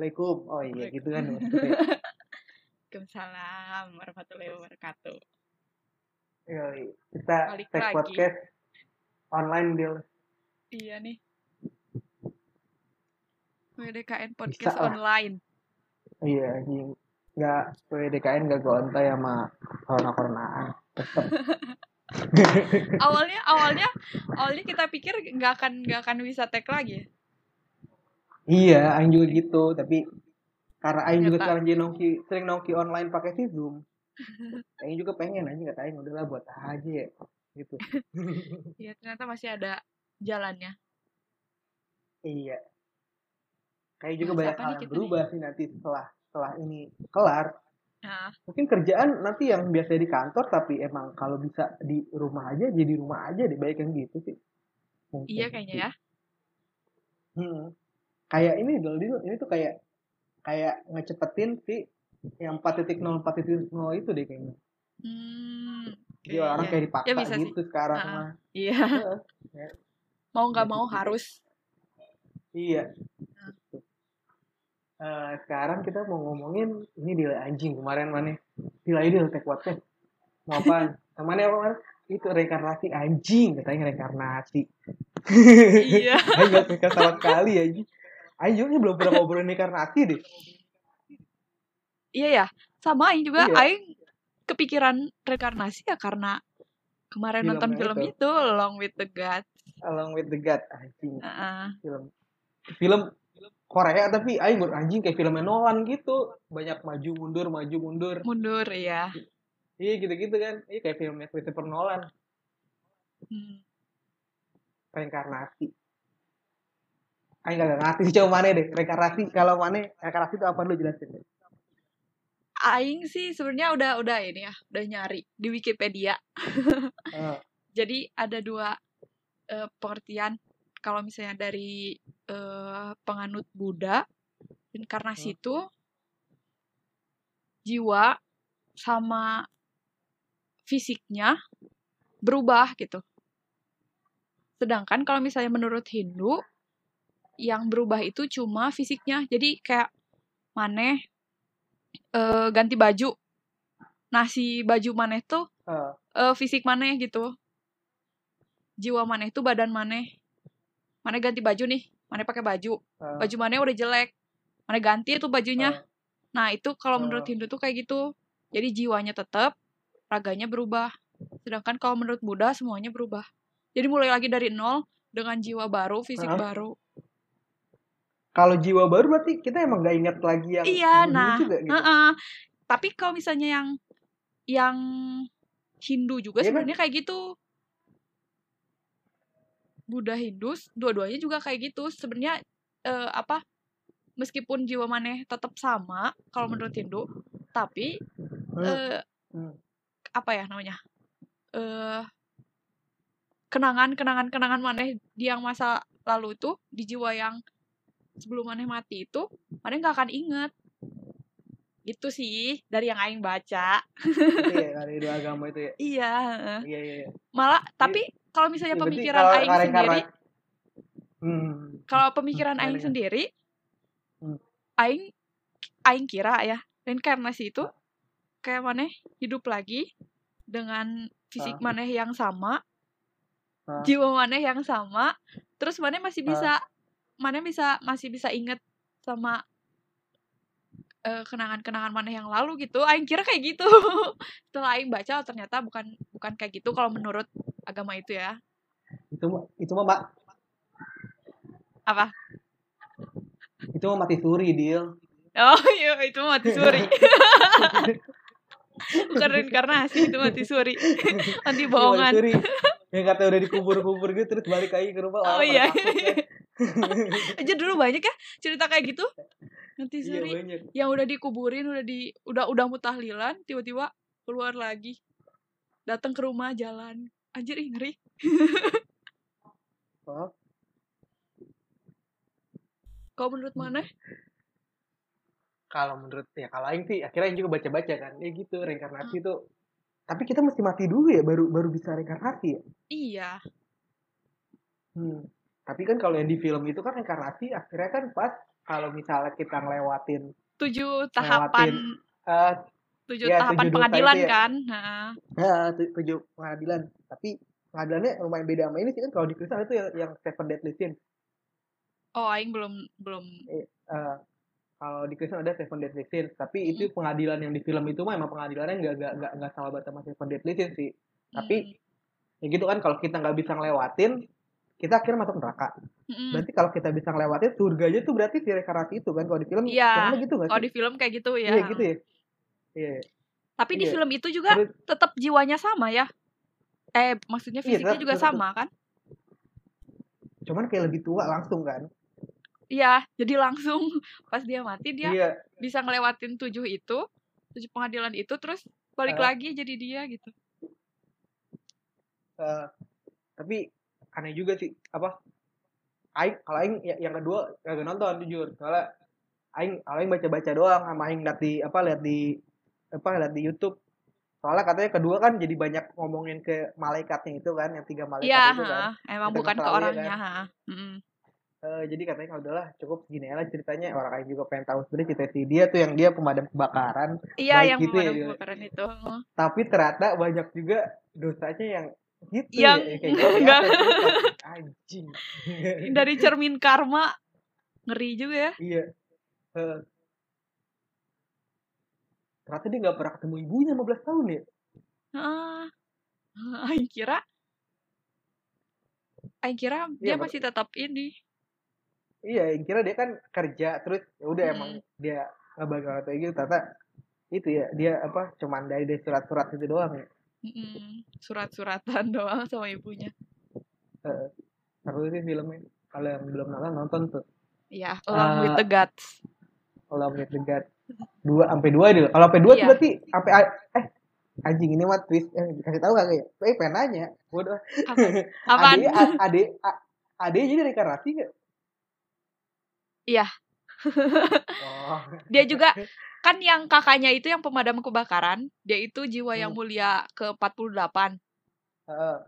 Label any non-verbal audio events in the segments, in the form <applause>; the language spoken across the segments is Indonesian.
Assalamualaikum. Oh iya gitu kan. Waalaikumsalam warahmatullahi wabarakatuh. Yoi. Kita Balik tag lagi. podcast online deal. Iya nih. WDKN podcast lah. online. Iya anjing. Nggak PDKN nggak gontai sama corona-coronaan. Tetep. <laughs> Awalnya awalnya awalnya kita pikir nggak akan nggak akan bisa tag lagi. Ya. iya, Aing juga gitu. Tapi karena Aing juga sekarang jadi nongki, sering nongki online pakai si Zoom. <laughs> Aing juga pengen anjing kata Aing udahlah buat aja ya. Gitu. <laughs> Iya ternyata masih ada jalannya. iya. Kayak juga Bahas banyak hal nih yang berubah sih nanti setelah setelah ini kelar. Nah, mungkin kerjaan nanti yang biasa di kantor tapi emang kalau bisa di rumah aja jadi rumah aja deh baik yang gitu sih Mungkin iya kayaknya ya. Hmm. Kayak ini dulu dulu ini tuh kayak kayak ngecepetin si yang 4.0 4.0 itu deh kayaknya Hmm. jadi Iya, orang iya. kayak dipaksa Ya, bisa sih. gitu sekarang Ah. mah Iya. Heeh. Mau nggak Gitu mau harus. iya Ah. Eh, sekarang kita mau ngomongin ini di anjing kemarin mana di deal tech podcast mau apa ke mana apa itu reinkarnasi anjing katanya reinkarnasi Iya. Gak suka sama sekali anjing. Aing juga belum pernah ngobrolin reinkarnasi deh. Iya ya. Sama Aing juga Iya. Aing kepikiran reinkarnasi ya karena kemarin Film nonton film itu. itu Along with the God. Along with the God anjing Heeh. film. Film Korea tapi aing baru anjing kayak filmnya Nolan gitu. Banyak maju mundur maju mundur. mundur ya. Iya gitu-gitu kan. Iya kayak filmnya Christopher Nolan Hmm. reinkarnasi. Aing gak ngerti sih coba mana deh reinkarnasi. Kalau mana reinkarnasi itu apa lu jelasin deh. Aing sih sebenarnya udah udah ini ya, udah nyari di Wikipedia. <laughs> Eh, Jadi ada dua eh, pengertian kalau misalnya dari eh, penganut Buddha, inkarnasi itu jiwa sama fisiknya berubah gitu. Sedangkan kalau misalnya menurut Hindu yang berubah itu cuma fisiknya. Jadi kayak maneh eh, ganti baju. Nah, si baju maneh tuh eh, eh, fisik maneh gitu. Jiwa maneh tuh badan maneh. Maneh ganti baju nih, maneh pakai baju. eh, Baju maneh udah jelek. Maneh ganti tuh bajunya. Nah, itu kalau menurut Hindu tuh kayak gitu. Jadi jiwanya tetap, raganya berubah. Sedangkan kalau menurut Buddha semuanya berubah. Jadi mulai lagi dari nol dengan jiwa baru, fisik Hah? baru. Kalau jiwa baru berarti kita emang gak ingat lagi yang Iya, dulu nah, juga gitu. Heeh. Tapi kalau misalnya yang yang Hindu juga kan? sebenarnya kayak gitu. Buddha Hindu dua-duanya juga kayak gitu. Sebenarnya eh, apa? Meskipun jiwa maneh tetap sama kalau menurut Hindu, tapi Hmm, eh, hmm. apa ya namanya? Eh kenangan kenangan kenangan maneh di yang masa lalu itu di jiwa yang sebelum maneh mati itu maneh nggak akan inget itu sih dari yang aing baca ya dari dua <laughs> agama itu ya. iya. Iya iya. iya. malah tapi kalau misalnya Ya, berarti pemikiran kalau aing sendiri Hmm. kalau pemikiran Hmm, aing sendiri Hmm. aing aing kira ya reinkarnasi itu kayak maneh hidup lagi dengan fisik Ah. maneh yang sama Ah. jiwa maneh yang sama terus maneh masih Ah. Maneh bisa masih bisa inget sama eh, kenangan-kenangan maneh yang lalu gitu. Aing kira kayak gitu. <laughs> Setelah aing baca ternyata bukan bukan kayak gitu kalau menurut agama itu ya. Itu mah itu mah Mak, apa? Itu mah mati suri deal. oh <laughs> iya itu mati suri. <laughs> Bukan reinkarnasi itu mati suri. Mati Itu bohongan Mati suri. Yang kata udah dikubur-kubur gitu terus balik lagi ke rumah. Oh iya. <laughs> aja dulu banyak ya cerita kayak gitu mati Iya banyak. yang udah dikuburin udah di udah udah mutahlilan tiba-tiba keluar lagi datang ke rumah jalan anjir ih, ngeri <laughs> Oh, kalau menurut mana kalau menurut ya kalau aing sih akhirnya aing juga baca-baca kan. Ya gitu reinkarnasi Hmm. itu tapi kita mesti mati dulu ya baru baru bisa reinkarnasi ya. iya Hmm. Tapi kan kalau yang di film itu kan reinkarnasi akhirnya kan pas kalau misalnya kita ngelewatin tujuh tahapan. eh tujuh ya, tahapan tujuh pengadilan ya. kan? Nah, eh, tu- tujuh pengadilan, tapi pengadilannya lumayan beda sama ini sih kan kalau di Kristen itu yang, yang Seven Deadly Sins. oh aing belum belum. Eh, kalau di Kristen ada Seven Deadly Sins, tapi itu pengadilan yang di film itu mah emang pengadilannya nggak nggak nggak nggak sama banget sama Seven Deadly Sins sih. Tapi hmm, ya gitu kan kalau kita nggak bisa ngelewatin, kita akhirnya masuk neraka. mm-mm. Berarti kalau kita bisa ngelewatin surganya tuh berarti si itu kan kalau di film filmnya gitu nggak kalau di film kayak gitu ya Iya gitu ya. Iya. tapi di Iya. film itu juga Terus- tetap jiwanya sama ya eh maksudnya Iya, fisiknya tetap- juga tetap- sama kan Cuman kayak lebih tua langsung kan. Iya, jadi langsung <laughs> pas dia mati dia Iya. bisa ngelewatin tujuh itu, tujuh pengadilan itu, terus balik Ah. lagi jadi dia gitu. eh, tapi aneh juga sih apa aing kalau aing ya- yang kedua kagak nonton jujur soalnya aing kalau aing baca baca doang sama aing liat di apa liat di apa liat di YouTube soalnya katanya kedua kan jadi banyak ngomongin ke malaikatnya itu kan yang tiga malaikat Iya, itu kan ha, emang bukan ke ya orangnya, ha. Mm-mm. Eh, jadi katanya kalau udahlah cukup segini aja ceritanya orang aing juga pengen tahu sebenarnya cerita si dia tuh yang dia pemadam kebakaran Iya, yang gitu ya, pemadam dia. kebakaran itu. tapi ternyata banyak juga dosanya yang gitu Yang- ya, gitu <laughs> ya, enggak. anjing <laughs> Dari cermin karma ngeri juga ya. Iya. Heeh. ternyata dia nggak pernah ketemu ibunya 15 tahun ya. Heeh. Aing kira Aing kira dia Iya, masih tetap ini. Iya, yang kira dia kan kerja terus ya udah Mm. emang dia nggak bakal kayak gitu. Ternyata itu ya dia apa cuman dari dari surat-surat itu doang ya. Mm-mm. Surat-suratan <laughs> doang sama ibunya. Seru sih filmnya. Kalau yang belum nonton nonton tuh. Iya, Along with Eh, the Gods. Kalau menit dekat dua sampai dua deh. Kalau sampai dua Iya. berarti sampai eh anjing ini mah twist eh, dikasih tahu kagak ya? Eh pengen nanya. Bodoh. Apa? <laughs> Ade ade ade jadi reinkarnasi gak? Iya. Oh. <laughs> Dia juga kan yang kakaknya itu yang pemadam kebakaran, dia itu jiwa yang Hmm. mulia ke 48. Heeh,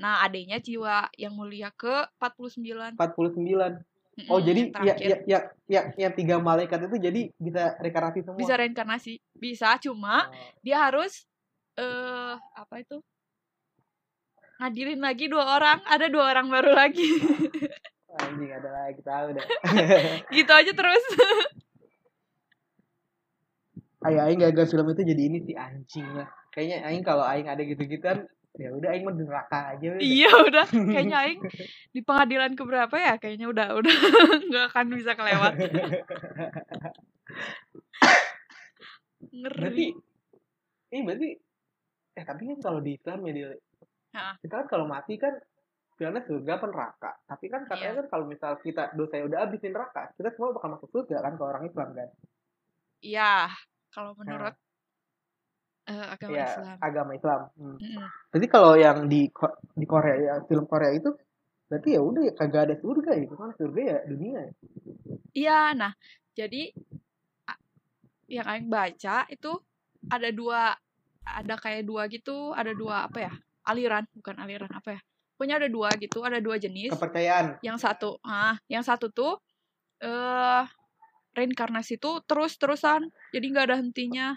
Nah, adanya jiwa yang mulia ke 49. 49. Mm-mm, Oh, jadi ya, ya, ya, ya, yang tiga malaikat itu jadi bisa reinkarnasi semua. bisa reinkarnasi. Bisa, cuma Oh. dia harus eh apa itu? Ngadilin lagi dua orang, ada dua orang baru lagi. Anjing ada lagi tahu dah. <laughs> gitu aja terus. <laughs> Aing gagal film itu jadi ini sih anjing lah. Kayaknya aing kalau aing ada gitu-gituan ya udah aing mah di neraka aja iya, udah kayaknya aing di pengadilan keberapa ya? Kayaknya udah udah <laughs> nggak akan bisa kelewat. berarti Ngeri. ini berarti eh tapi kan kalau di Islam ya di kita kan kalau mati kan pilihannya surga apa neraka tapi kan katanya Iya. kan kalau misal kita dosa udah habis di neraka kita semua bakal masuk surga kan kalau orang Islam kan Iya, kalau menurut eh, agama ya Islam. agama Islam hmm. Mm-mm. Jadi kalau yang di di Korea ya film Korea itu berarti ya udah ya kagak ada surga gitu kan surga ya dunia ya. Iya, nah jadi yang Aing baca itu ada dua, ada kayak dua gitu, ada dua apa ya? Aliran, bukan aliran apa ya? Pokoknya ada dua gitu, ada dua jenis. kepercayaan. Yang satu, ah, yang satu tuh eh reinkarnasi tuh terus-terusan, jadi nggak ada hentinya.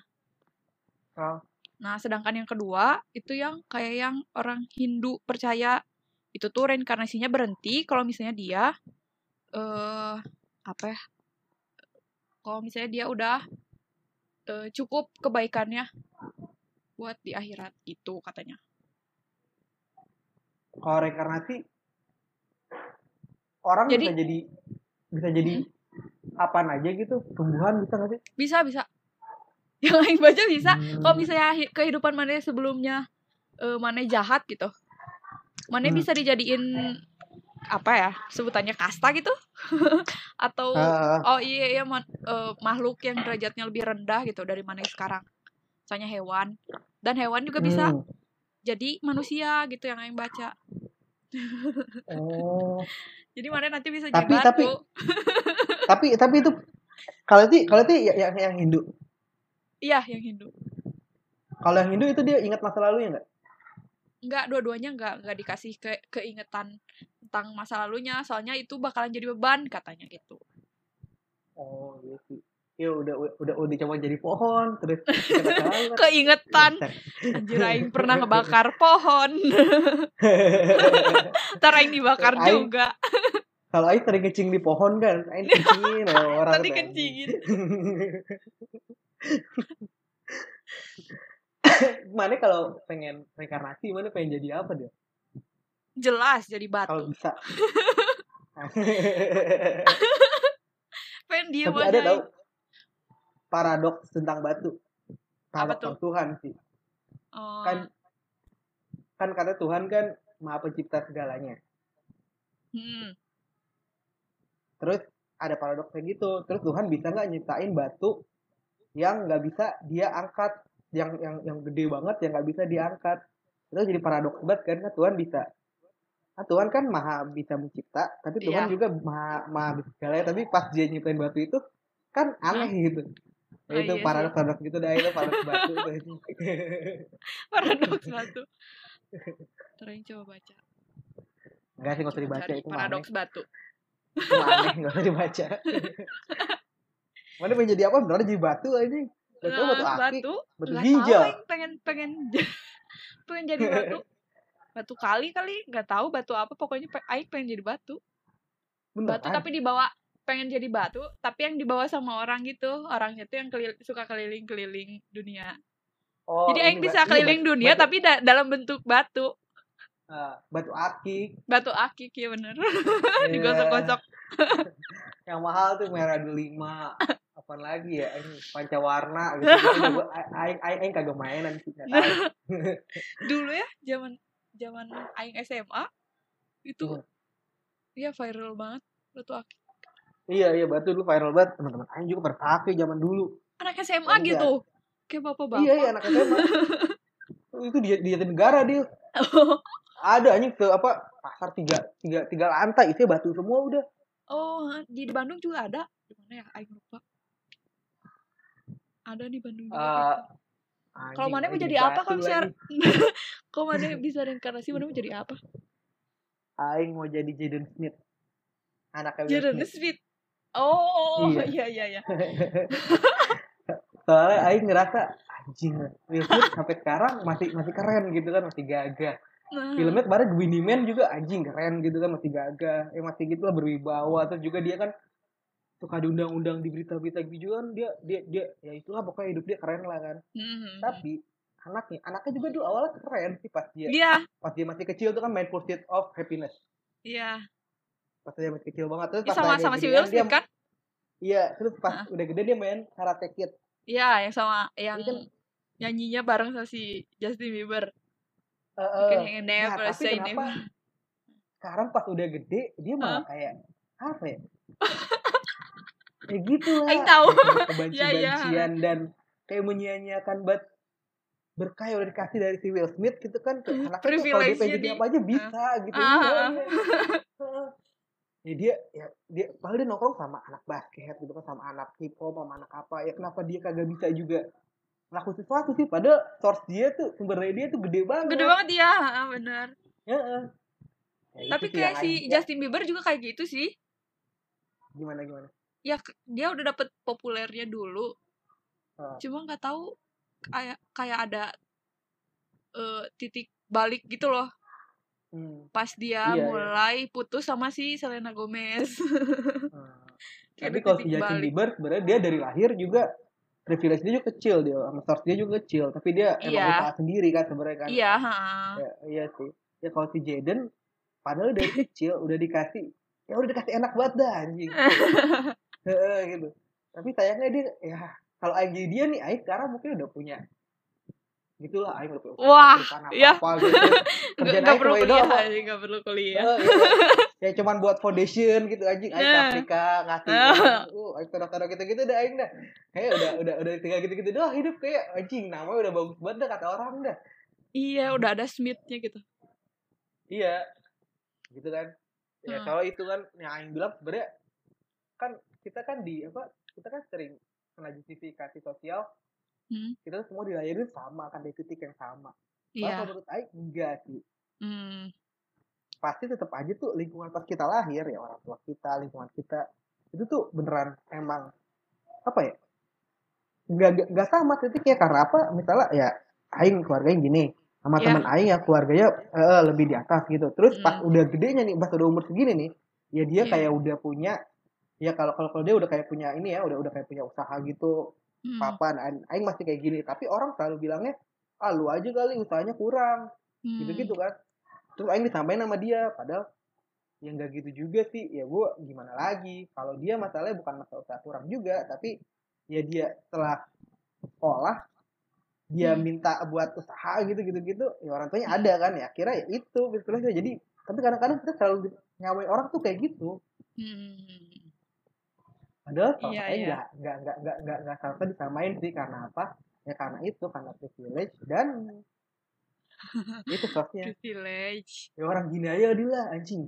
Oh, Nah, sedangkan yang kedua itu yang kayak yang orang Hindu percaya itu tuh reinkarnasinya berhenti kalau misalnya dia eh apa ya? Kalau misalnya dia udah eh, cukup kebaikannya buat di akhirat itu katanya. kalau reinkarnasi orang Jadi- bisa jadi bisa jadi apaan aja gitu tumbuhan bisa nggak sih? Bisa bisa. <laughs> Yang lain baca bisa. Hmm. Kalau misalnya hi- kehidupan mana sebelumnya eh mana jahat gitu. Mana Hmm. bisa dijadiin apa ya? Sebutannya kasta gitu. <laughs> Atau Ah, Oh iya iya man- eh, makhluk yang derajatnya lebih rendah gitu dari mana sekarang. Misalnya hewan. Dan hewan juga bisa hmm. jadi manusia gitu yang yang baca. <laughs> Oh. Jadi mana nanti bisa Tapi- jadi batu. tapi tapi itu kalau itu kalau itu ya- yang yang Hindu. Iya yang Hindu. Kalau yang Hindu itu dia ingat masa lalunya nggak? Enggak dua-duanya enggak enggak dikasih ke keingetan tentang masa lalunya. Soalnya itu bakalan jadi beban katanya gitu oh iya sih. Ya udah udah udah coba jadi pohon terus <laughs> keingetan. Anjir aing pernah ngebakar pohon. <laughs> Ntar aing dibakar Aing- juga kalau Aing sering kencing di pohon kan? Aing kencingin <laughs> loh orang tuh. kencingin. <laughs> mana kalau pengen reinkarnasi mana pengen jadi apa dia? Jelas jadi kalau batu bisa. <laughs> Pengen diem tapi ada tau paradoks tentang batu. Paradoks tuh? Tuhan sih. Oh, kan kan kata Tuhan kan maha pencipta segalanya. Hmm. Terus ada paradoks kayak gitu. Terus Tuhan bisa nggak nyiptain batu yang nggak bisa dia angkat? Yang yang yang gede banget yang nggak bisa diangkat itu jadi paradoks banget kan Kan Tuhan bisa. Ah, Tuhan kan maha bisa mencipta tapi Tuhan Iya. juga maha maha segalanya tapi pas dia nyiptain batu itu kan aneh gitu. Oh, itu iya paradoks paradoks gitu dah itu paradoks batu itu. <laughs> Paradoks batu. <laughs> Terus coba baca. Nggak sih nggak usah dibaca itu paradoks batu aneh <laughs> nggak dibaca. Mana pengen jadi apa? Beneran jadi batu aja batu Eh, batu akik. batu. Batu ginjal tahu, pengen pengen <laughs> pengen jadi batu. Batu kali kali nggak tahu batu apa. Pokoknya Aing pengen jadi batu. Beneran? batu tapi dibawa pengen jadi batu tapi yang dibawa sama orang gitu. Orangnya tuh yang kelil- suka keliling-keliling dunia. Oh, jadi Aing ini bisa keliling batu- dunia batu, tapi da- dalam bentuk batu ah, batu akik. Batu akik ya bener. Iya. digosok-gosok. <laughs> Yang mahal tuh merah lima. Apa lagi ya? Ini pancawarna gitu, aing aing aing kagak mainan sih <laughs> dulu ya zaman zaman Aing SMA itu Hmm. ya viral banget batu akik. Iya iya batu dulu viral banget. Teman-teman aing juga pernah pakai zaman dulu. Anak SMA Iya. gitu? Kayak bapak-bapak. Iya iya anak SMA <laughs> itu di di Jatinegara dia ada anjing ke apa pasar tiga tiga tiga lantai itu batu semua udah Oh, di, Bandung juga ada. Di mana ya? Aing lupa. Ada di Bandung juga. Gitu. Kalau mana mau jadi apa kalau share? Kalau mana bisa reinkarnasi, mana mau jadi apa? aing mau jadi Jaden Smith anaknya Jaden Smith. Smith. Oh, Iya. <laughs> iya iya iya. <laughs> soalnya Aing ngerasa anjing Will Smith sampai sekarang masih masih keren gitu kan masih gagah Nah, filmnya kemarin The Winning Man juga anjing keren gitu kan masih gagah eh masih gitu lah berwibawa terus juga dia kan suka diundang-undang di berita-berita gitu kan dia dia dia ya itulah pokoknya hidup dia keren lah kan mhm. tapi anaknya anaknya juga dulu awalnya keren sih pas dia Iya, pas dia masih kecil tuh kan main Pursuit of Happiness iya. pas dia masih kecil banget terus Ih, pas sama sama si Will Smith kan? iya terus pas udah gede dia main Karate Kid Iya, yang sama yang kan nyanyinya bareng sama si Justin Bieber. You eh, can nah, never tapi say kenapa? Never. sekarang pas udah gede dia malah kayak apa ya? Kayak gitu lah. Tahu. <laughs> kebenci-bencian dan kayak menyia-nyiakan buat berkah yang udah dikasih dari si Will Smith gitu kan ke anaknya tuh kalau dia pengen jadi di- apa aja bisa gitu. Iya, ah, iya. Heeh. ya dia ya dia padahal dia nongkrong sama anak basket gitu kan sama anak hip hop sama anak apa. Ya kenapa dia kagak bisa juga ngelakuin sesuatu sih padahal source dia tuh sumber daya dia tuh gede banget Gede banget dia, bener. Heeh. Ya, itu Tapi kayak si ya, Justin Bieber juga kayak gitu sih. gimana gimana ya dia udah dapet populernya dulu Ah. cuma nggak tahu kayak kayak ada eh, titik balik gitu loh Hmm. pas dia Iya, iya. mulai putus sama si Selena Gomez <laughs> Hmm. Tapi kalau si Justin balik. Bieber sebenarnya dia dari lahir juga privilege dia juga kecil dia, sama dia juga kecil. Tapi dia emang Iya. usaha sendiri kan sebenarnya kan. iya ha. Ya, iya sih. Ya kalau si Jaden padahal dari <laughs> kecil udah dikasih ya udah dikasih enak banget dah anjing. <laughs> Heeh, gitu. Tapi sayangnya dia ya kalau jadi dia nih Aing sekarang mungkin udah punya gitulah Aing usaha Wah, iya. apa gitu. <laughs> Kerjaan nggak perlu kuliah aja nggak perlu kuliah Eh, iya. ya cuman buat foundation gitu anjing aing ke Nah. Afrika ngasih Ah. uh aing taruh-taruh gitu-gitu dah aing dah kayak udah udah udah tinggal gitu-gitu doang hidup kayak anjing namanya udah bagus banget dah kata orang dah iya udah ada Smithnya gitu iya gitu kan ya Hmm. kalau itu kan yang aing bilang sebenarnya kan kita kan di apa kita kan sering kena justifikasi sosial Hmm. kita semua dilahirin sama kan dari titik yang sama Padahal iya kalau menurut aing enggak sih hmm. pasti tetap aja tuh lingkungan pas kita lahir ya orang tua kita lingkungan kita itu tuh beneran emang apa ya nggak nggak- sama titiknya karena apa misalnya ya aing keluarganya gini sama Iya. teman aing ya keluarganya eh, lebih di atas gitu terus pas Hmm. udah gedenya nih pas udah umur segini nih ya dia Iya. kayak udah punya ya kalau kalau dia udah kayak punya ini ya udah udah kayak punya usaha gitu Hmm. papan aing masih kayak gini tapi orang selalu bilangnya ah lu aja kali usahanya kurang Hmm. gitu-gitu kan terus aing ditambahin sama dia padahal ya nggak gitu juga sih ya gue gimana lagi kalau dia masalahnya bukan masalah usaha kurang juga tapi ya dia setelah sekolah dia Hmm. minta buat usaha gitu gitu gitu ya orang tuanya ada kan ya kira ya itu jadi tapi kadang-kadang kita selalu nyawain orang tuh kayak gitu Hmm. Padahal kalau saya iya. nggak nggak nggak nggak nggak seharusnya disamain sih karena apa ya karena itu karena privilege dan <laughs> itu sosnya Privilege. ya orang gini aja lah anjing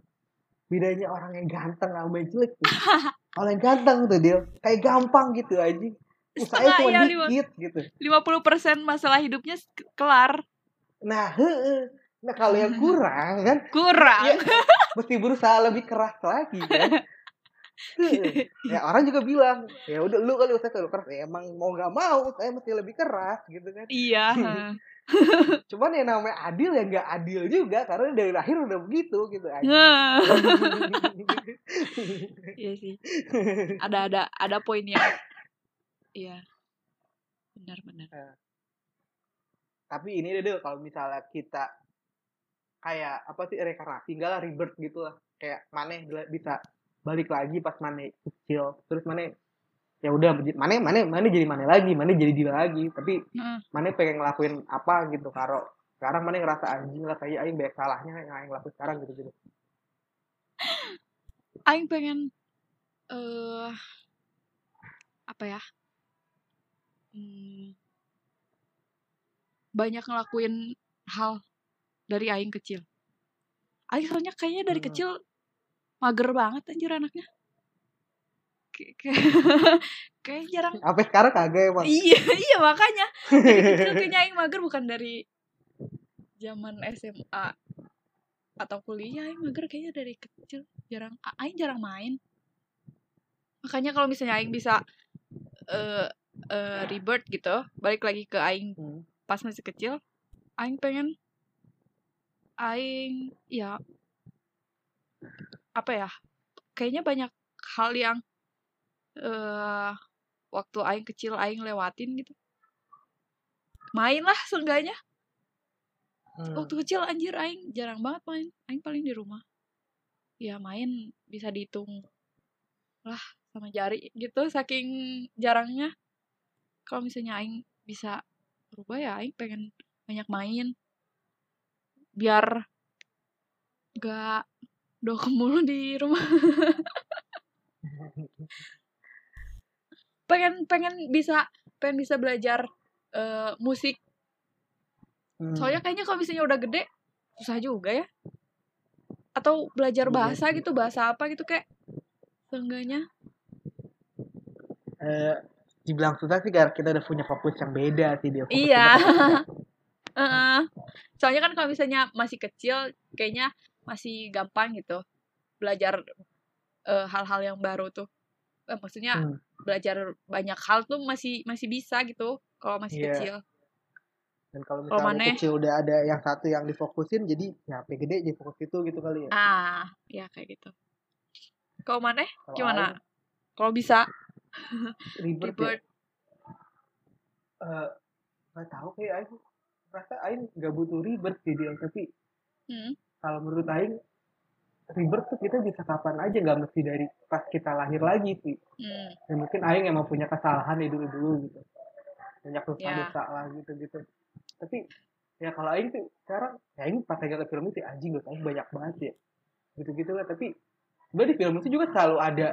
bedanya orang yang ganteng sama yang jelek tuh <laughs> kalau yang ganteng tuh dia kayak gampang gitu anjing usahanya Setengah, cuma lima. dikit gitu 50% masalah hidupnya ke- kelar. nah heeh. nah kalau yang <laughs> kurang kan Kurang. ya mesti berusaha lebih keras lagi kan. Ya orang juga bilang ya udah lu kali usaha terlalu keras ya, emang mau nggak mau saya mesti lebih keras gitu kan Iya. <laughs> cuman yang namanya adil ya nggak adil juga karena dari lahir udah begitu gitu. Nah. Iya sih. Ada ada ada poin yang Iya. Benar-benar. tapi ini deh kalau misalnya kita kayak apa sih rekarnasi enggak lah rebirth gitu lah kayak bila- bisa balik lagi pas maneh kecil terus maneh ya udah maneh maneh maneh jadi maneh lagi maneh jadi dia lagi tapi Heeh. maneh pengen ngelakuin apa gitu karo sekarang maneh ngerasa anjing lah kayak aing banyak salahnya yang aing lakuin sekarang gitu gitu Aing pengen eh apa ya? Hmm, banyak ngelakuin hal dari aing kecil. Aing soalnya kayaknya dari Hmm. kecil mager banget anjir anaknya. <laughs> Kayak jarang <laughs> apa sekarang kagak emang Iya, <laughs> iya makanya. Kayaknya aing mager bukan dari zaman SMA atau kuliah aing mager kayaknya dari kecil jarang aing jarang main. Makanya kalau misalnya aing bisa eh eh, rebirth gitu, balik lagi ke aing Hmm. pas masih kecil, aing pengen aing ya apa ya? Kayaknya banyak hal yang eh waktu aing kecil aing lewatin gitu. Main lah seenggaknya. Hmm. Waktu kecil anjir aing jarang banget main. Aing paling di rumah. Ya main bisa dihitung lah sama jari gitu saking jarangnya. Kalau misalnya aing bisa berubah ya aing pengen banyak main. Biar gak dokem mulu di rumah. <laughs> pengen pengen bisa pengen bisa belajar eh, musik Hmm. soalnya kayaknya kalau misalnya udah gede susah juga ya atau belajar Iya bahasa gitu bahasa apa gitu kayak seenggaknya Eh, dibilang susah sih karena kita udah punya fokus yang beda sih dia fokus Iya. <laughs> Heeh. soalnya kan kalau misalnya masih kecil kayaknya masih gampang gitu belajar eh, hal-hal yang baru tuh Eh, maksudnya Hmm. belajar banyak hal tuh masih masih bisa gitu kalau masih Iya. kecil Dan kalau misalnya maneh? kecil udah ada yang satu yang difokusin, jadi ya gede jadi fokus itu gitu kali ya. ah ya kayak gitu kalau mana Kalau gimana kalau bisa <laughs> Aing, Rebirth, ya, rebirth eh, nggak tahu kayak Aing rasa Aing nggak butuh rebirth sih dia, tapi Hmm. Kalau menurut Aing rebirth tuh kita bisa kapan aja nggak mesti dari pas kita lahir lagi sih. Hmm. Ya, mungkin Aing emang punya kesalahan ya dulu-dulu gitu. Banyak Ya. dosa-dosa lah gitu-gitu. Tapi ya kalau Aing tuh sekarang ya Aing pas lagi ke film itu anjing dosa Aing banyak banget ya. Gitu-gitu lah. Tapi sebenarnya di film itu juga selalu ada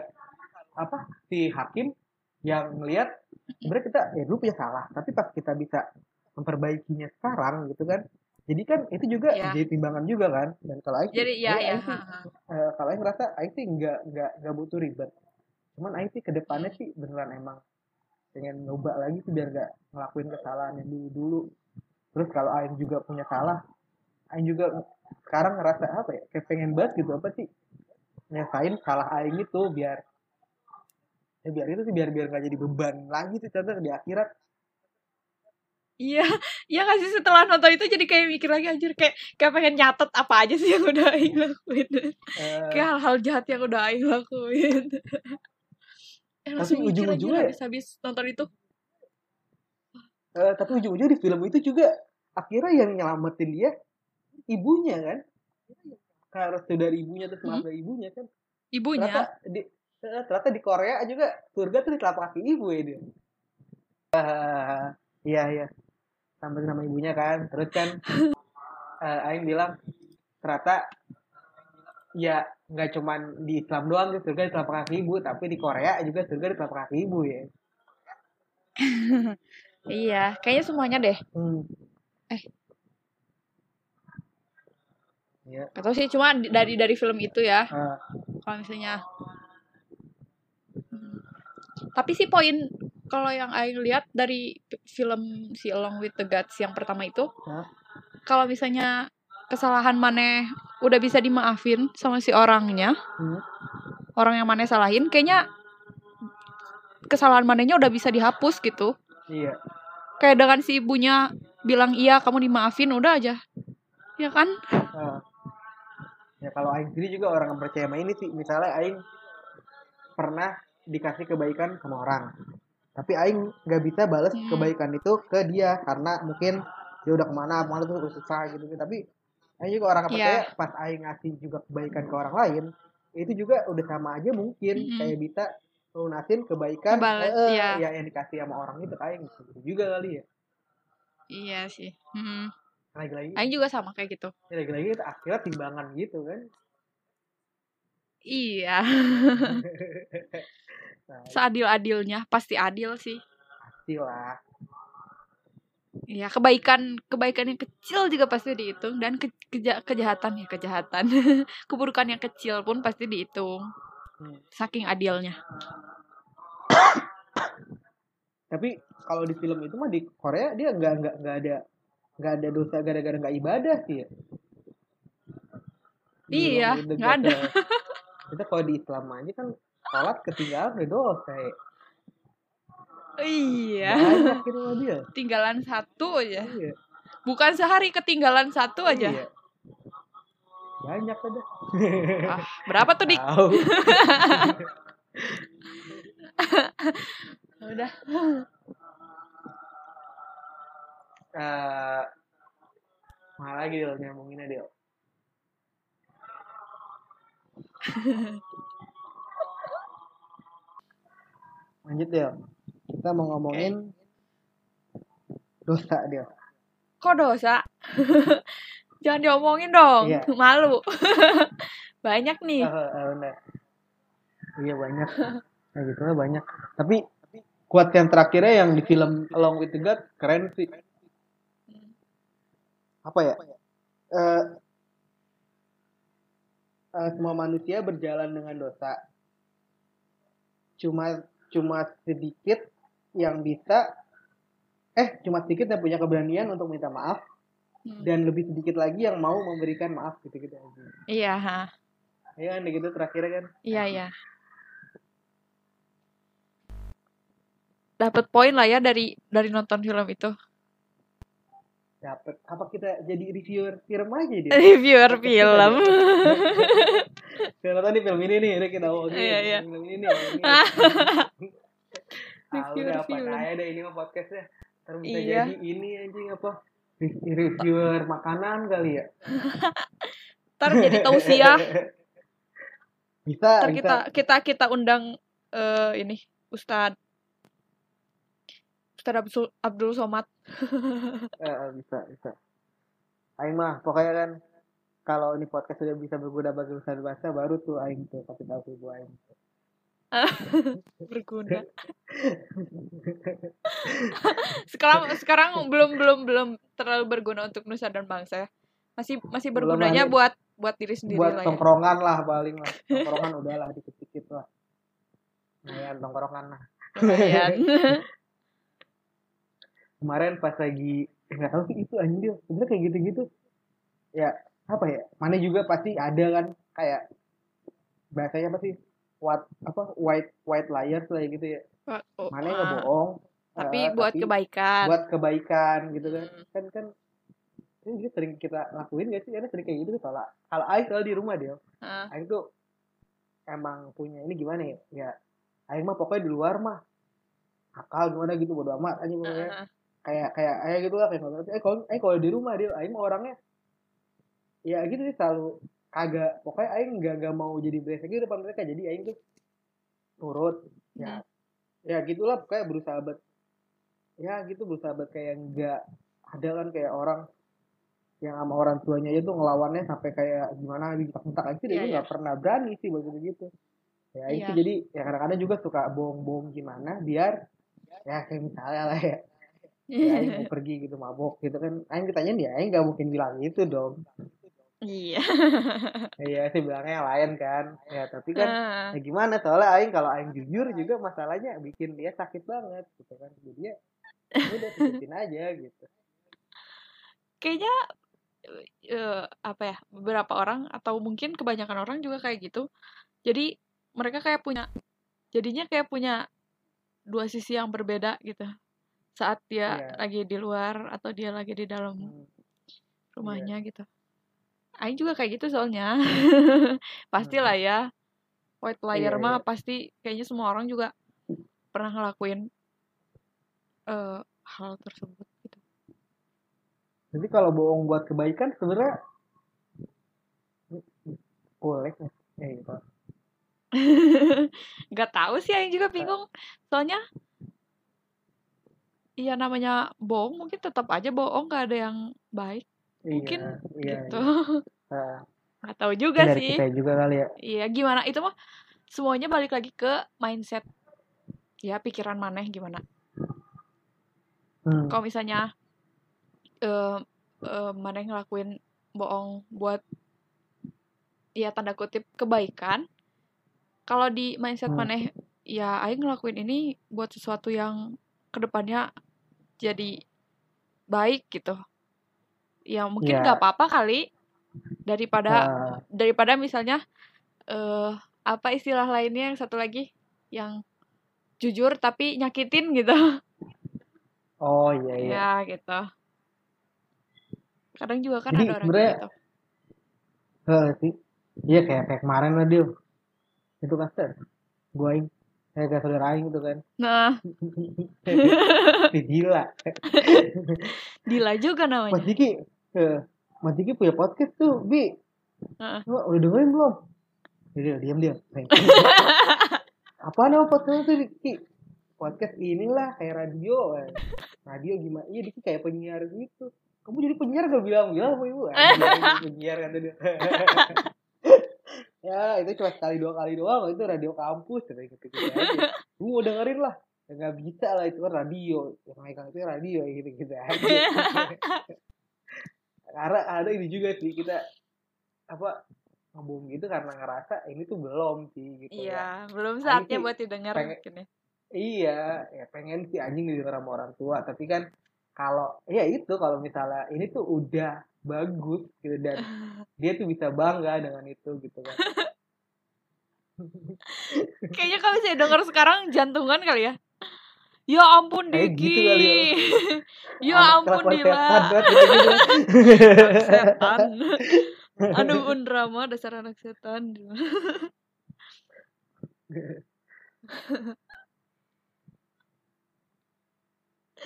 apa si hakim yang melihat sebenarnya kita ya dulu punya salah tapi pas kita bisa memperbaikinya sekarang gitu kan jadi kan itu juga Ya. jadi timbangan juga kan. Dan kalau Aing jadi ya ya Aing eh, kalau Aing ngerasa Aing sih nggak nggak nggak butuh ribet. Cuman Aing sih ke depannya sih beneran emang pengen nyoba lagi sih biar nggak ngelakuin kesalahan yang dulu dulu terus kalau Aing juga punya salah Aing juga sekarang ngerasa apa ya kayak pengen banget gitu apa sih nyesain salah aing itu biar ya biar itu sih biar biar nggak jadi beban lagi tuh contoh di akhirat Iya, iya gak sih setelah nonton itu jadi kayak mikir lagi anjir kayak kayak pengen nyatet apa aja sih yang udah Aing lakuin. Eh, Kayak hal-hal jahat yang udah Aing lakuin. Eh, langsung mikir aja ujung-ujungnya ya- habis-habis nonton itu. eh, tapi ujung-ujungnya di film itu juga akhirnya yang nyelamatin dia ibunya kan karena restu dari ibunya terus Hmm. dari ibunya kan Ibunya. ternyata di ternyata di Korea juga surga tuh di telapak kaki ibu ya dia Ah, iya iya sampai nama ibunya kan terus kan <laughs> eh, Aing bilang ternyata ya nggak cuman di Islam doang sih surga di telapak kaki ibu tapi di Korea juga surga di telapak kaki ibu ya <laughs> Iya, kayaknya semuanya deh. hmm. Eh. ya Atau sih cuma di- dari dari film itu ya. Ah, Kalau misalnya Hmm. Tapi sih poin kalau yang Aing lihat dari film si Along with the Gods yang pertama itu, kalau misalnya kesalahan maneh udah bisa dimaafin sama si orangnya, hmm. orang yang maneh salahin, kayaknya kesalahan manehnya udah bisa dihapus gitu. iya Kayak dengan si ibunya bilang iya kamu dimaafin udah aja. Ya kan? Ah. ya kalau Aing sendiri juga orang yang percaya sama ini sih misalnya Aing pernah dikasih kebaikan sama orang tapi Aing nggak bisa balas Hmm. kebaikan itu ke dia karena mungkin dia udah ke mana ke mana tuh susah gitu tapi Aing juga orang Iya. percaya pas Aing ngasih juga kebaikan ke orang lain itu juga udah sama aja mungkin Mm-mm. kayak bisa lunasin kebaikan Ngebales, eh, iya. ya yang dikasih sama orang itu Aing gitu juga kali ya Iya sih. Mm. lagi-lagi Aing juga sama kayak gitu. lagi-lagi itu akhirnya timbangan gitu kan Iya. <laughs> nah, Seadil-adilnya pasti adil sih. pasti lah Iya, kebaikan kebaikan yang kecil juga pasti dihitung dan ke- keja- kejahatan ya kejahatan. <laughs> Keburukan yang kecil pun pasti dihitung. Hmm. Saking adilnya. tapi kalau di film itu mah di Korea dia nggak nggak nggak ada nggak ada dosa gara-gara nggak ibadah sih ya Iya, nggak ada. <laughs> kita kalau di Islam aja kan sholat ketinggalan udah dosa ya Iya. banyak gitu mah dia Tinggalan satu aja. iya Bukan sehari ketinggalan satu aja. Iya. banyak ada Ah, berapa tuh, Dik? <laughs> Udah. Eh, mana lagi Del nyambunginnya Del lanjut Del kita mau ngomongin dosa Del Kok dosa? <laughs> Jangan diomongin dong. Iya. <laughs> Malu. <laughs> Banyak nih. Eh, bener. iya banyak nah gitu lah banyak tapi kuat yang terakhirnya yang di film Along with the God keren sih apa ya Eh eh, semua manusia berjalan dengan dosa cuma cuma sedikit yang bisa eh cuma sedikit yang punya keberanian untuk minta maaf Hmm. dan lebih sedikit lagi yang mau memberikan maaf gitu gitu aja Iya, ha. ya kan gitu terakhirnya kan Iya, iya. Dapat poin lah ya dari dari nonton film itu. Dapat apa kita jadi reviewer film aja dia Reviewer film. <laughs> Film tadi film ini nih, udah kita ngomongin Iya, iya. film ini nih. ini. <laughs> Reviewer apa film. aja deh ini mah podcastnya. Ntar bisa Iya. jadi ini anjing apa? Re- Reviewer makanan kali ya. <laughs> Ntar jadi tausiah. bisa, Ntar bisa. kita kita kita undang eh, ini Ustad Ustad Abdul, Abdul Somad. Eh, <laughs> eh, bisa, bisa. Aing mah pokoknya kan kalau ini podcast sudah bisa berguna bagi usaha bahasa baru tuh aing tuh kasih tahu ibu aing. <laughs> berguna. <laughs> sekarang sekarang belum belum belum terlalu berguna untuk nusa dan bangsa ya. Masih masih bergunanya buat buat diri sendiri Buat lah ya. tongkrongan lah paling lah. Tongkrongan udahlah dikit-dikit lah. Lumayan tongkrongan lah. Lumayan. Kemarin pas lagi eh, nggak tahu sih itu anjir sebenarnya kayak gitu-gitu. Ya apa ya mana juga pasti ada kan kayak bahasanya apa sih what apa white white liars lah gitu ya. Oh, mana ah. nggak bohong Tapi eh, buat kebaikan. buat kebaikan gitu kan. Hmm. kan kan ini juga sering kita lakuin gak sih? Karena sering kayak gitu kalau kalau Aing kalau di rumah dia Ah, Aing tuh emang punya ini gimana ya? Ya Aing mah pokoknya di luar mah akal gimana gitu bodo amat aja pokoknya. Ah, kayak kayak kayak gitu lah kayak ngobrol eh kalau eh kalau di rumah dia Aing orangnya ya gitu sih selalu kagak pokoknya Aing nggak nggak mau jadi brengsek gitu depan mereka jadi Aing tuh turut ya. Ya gitulah pokoknya berusaha buat ya gitu berusaha buat kayak nggak ada kan kayak orang yang sama orang tuanya itu ngelawannya sampai kayak gimana dibentak-bentak aja dia Iya, nggak pernah berani sih buat gitu. Ya itu Iya. jadi ya kadang-kadang juga suka bohong-bohong gimana biar ya kayak misalnya lah ya ya Aing <laughs> mau pergi gitu mabok gitu kan. Aing ditanyain ya Aing nggak mungkin bilang itu dong. Iya. iya sih bilangnya yang lain kan. Ya tapi kan Ah, ya gimana? Soalnya Aing kalau Aing jujur juga masalahnya bikin dia sakit banget gitu kan. Jadi ya udah tutupin aja gitu. Kayaknya eh, apa ya beberapa orang atau mungkin kebanyakan orang juga kayak gitu. Jadi mereka kayak punya jadinya kayak punya dua sisi yang berbeda gitu. Saat dia Iya. lagi di luar atau dia lagi di dalam Hmm, rumahnya gitu. Aing juga kayak gitu soalnya. <laughs> Pastilah ya. White liar Iya, mah iya. pasti kayaknya semua orang juga pernah ngelakuin eh, hal tersebut gitu. jadi kalau bohong buat kebaikan sebenarnya boleh ya gitu <laughs> Gak tahu sih Aing juga bingung. Soalnya Iya namanya bohong mungkin tetap aja bohong gak ada yang baik Mungkin iya, gitu. iya. Nah, <laughs> Gak tahu juga dari sih. kita juga kali ya Iya gimana itu mah semuanya balik lagi ke mindset. Ya pikiran maneh gimana. Hmm, Kalau misalnya eh eh, maneh ngelakuin bohong buat ya tanda kutip kebaikan. Kalau di mindset Hmm. maneh ya aing ngelakuin ini buat sesuatu yang ke depannya jadi baik gitu. Ya mungkin Ya. nggak apa-apa kali daripada nah, daripada misalnya eh apa istilah lainnya yang satu lagi yang jujur tapi nyakitin gitu. Oh iya iya. Ya gitu. Kadang juga kan Jadi ada orang gitu. Sih. Iya kayak kayak kemarin lah dia itu kan Sir. Kayak kayak saudara aing gitu kan. Nah Ih, gila Dila juga Mas namanya Diki eh, Mas Diki punya podcast tuh Bi. Heeh. Lu udah dengerin belum? Jadi diam dia <laughs> apa nama podcast tuh Diki? Podcast inilah kayak radio eh. radio gimana? Iya Diki kayak penyiar gitu. Kamu jadi penyiar gak bilang? Bilang sama ibu. Anjing, penyiar kata dia <laughs> ya itu cuma sekali dua kali doang. Itu radio kampus gitu gitu, -gitu aja. <laughs> Gue mau dengerin lah. Ya nggak bisa lah itu kan radio. Yang megang itu radio ya gitu gitu aja. <laughs> Karena ada ini juga sih kita apa ngomong gitu karena ngerasa ini tuh belum sih gitu ya iya belum Aing saatnya sih buat didengar pengen- mungkin ya. Iya ya pengen sih anjing didengar sama orang tua. Tapi kan kalau ya itu kalau misalnya ini tuh udah bagus gitu dan <laughs> dia tuh bisa bangga dengan itu gitu kan. <laughs> Kayaknya kalau saya dengar sekarang jantungan kali ya. Ya ampun Kayak Diki. gitu kali ya. <laughs> ya ampun Dila. setan setan. Aduh undrama dasar anak setan.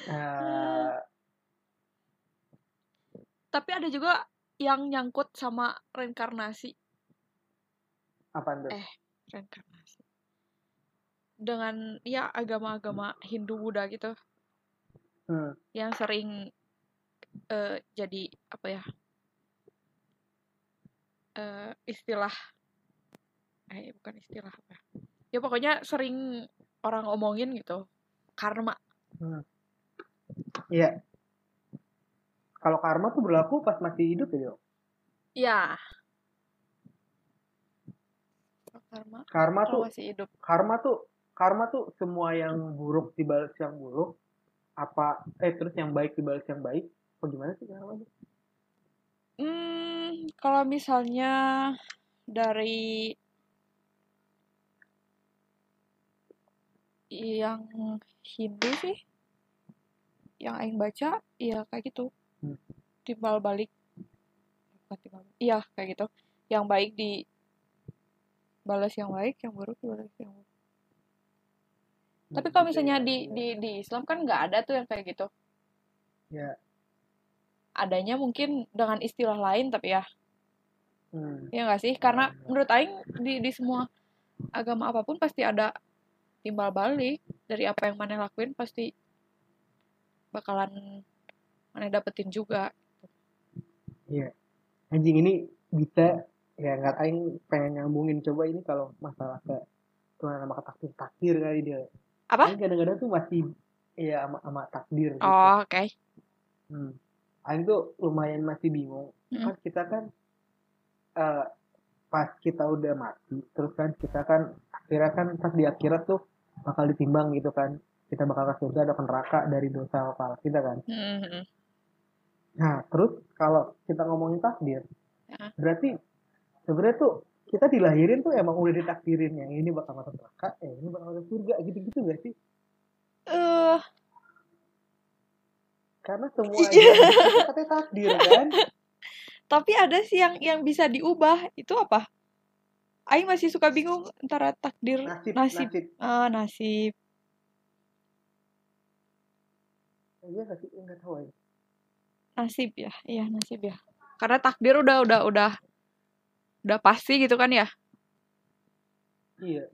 Nah, tapi ada juga yang nyangkut sama reinkarnasi apaan tuh? Eh. reinkarnasi dengan ya agama-agama Hindu Buddha gitu Hmm. yang sering eh, jadi apa ya eh, istilah eh bukan istilah apa ya. ya pokoknya sering orang ngomongin gitu karma Iya. Kalau karma tuh berlaku pas masih hidup ya, Dok? ya karma Karma tuh kalau masih hidup karma tuh karma tuh semua yang buruk dibalas yang buruk apa eh terus yang baik dibalas yang baik apa gimana sih karma tuh? Hmm, kalau misalnya dari yang Hindu sih, yang Aing baca, ya kayak gitu. Hmm. Timbal balik. Bukan timbal balik. Iya, kayak gitu. Yang baik di balas yang baik, yang buruk dibalas yang buruk. Tapi kalau misalnya di di di Islam kan nggak ada tuh yang kayak gitu. Ya. Adanya mungkin dengan istilah lain tapi ya Hmm. ya nggak sih? Karena menurut Aing di di semua agama apa pun pasti ada timbal balik dari apa yang mana lakuin pasti bakalan mana dapetin juga. Anjing ini bisa ya nggak aing pengen nyambungin coba ini kalau masalah ke Tuhan sama takdir takdir kali dia. Apa? Aing kadang-kadang tuh masih ya sama, sama takdir gitu. Oh, oke. Hmm. Aing tuh lumayan masih bingung. Mm. Kan kita kan eh, pas kita udah mati, terus kan kita kan akhirnya kan pas di akhirat tuh bakal ditimbang gitu kan. Kita bakal ke surga atau ke neraka dari dosa kepala kita kan. Hmm, Nah, terus kalau kita ngomongin takdir, Ya. berarti sebenarnya tuh kita dilahirin tuh emang udah ditakdirin yang ini bakal masuk neraka, eh ini bakal masuk surga gitu-gitu gak sih? Eh, Karena semua Iya. itu katanya takdir kan. <laughs> tapi ada sih yang yang bisa diubah. Itu apa? Aing masih suka bingung antara takdir Nasib, nasib nasib. ah, nasib. Iya gak sih? Enggak tahu ya. Nasib ya. Iya, nasib ya. Karena takdir udah udah udah udah pasti gitu kan ya. Iya.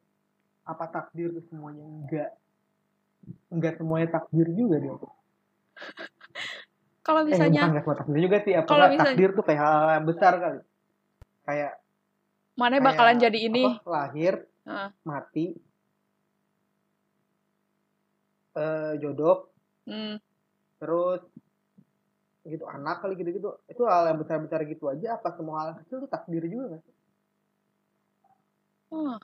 Apa takdir tuh semuanya enggak? Enggak semuanya takdir juga dia. <laughs> Kalau Eh, bukan misalnya enggak semua takdir juga sih. Apa Kalau misalnya- takdir tuh kayak hal yang besar kali. Kayak mana kayak bakalan jadi ini. apa, lahir, Ah. mati, eh jodoh, Hmm. terus gitu anak kali gitu-gitu itu hal yang besar-besar gitu aja apa semua hal kecil tuh takdir juga gak sih? Oh.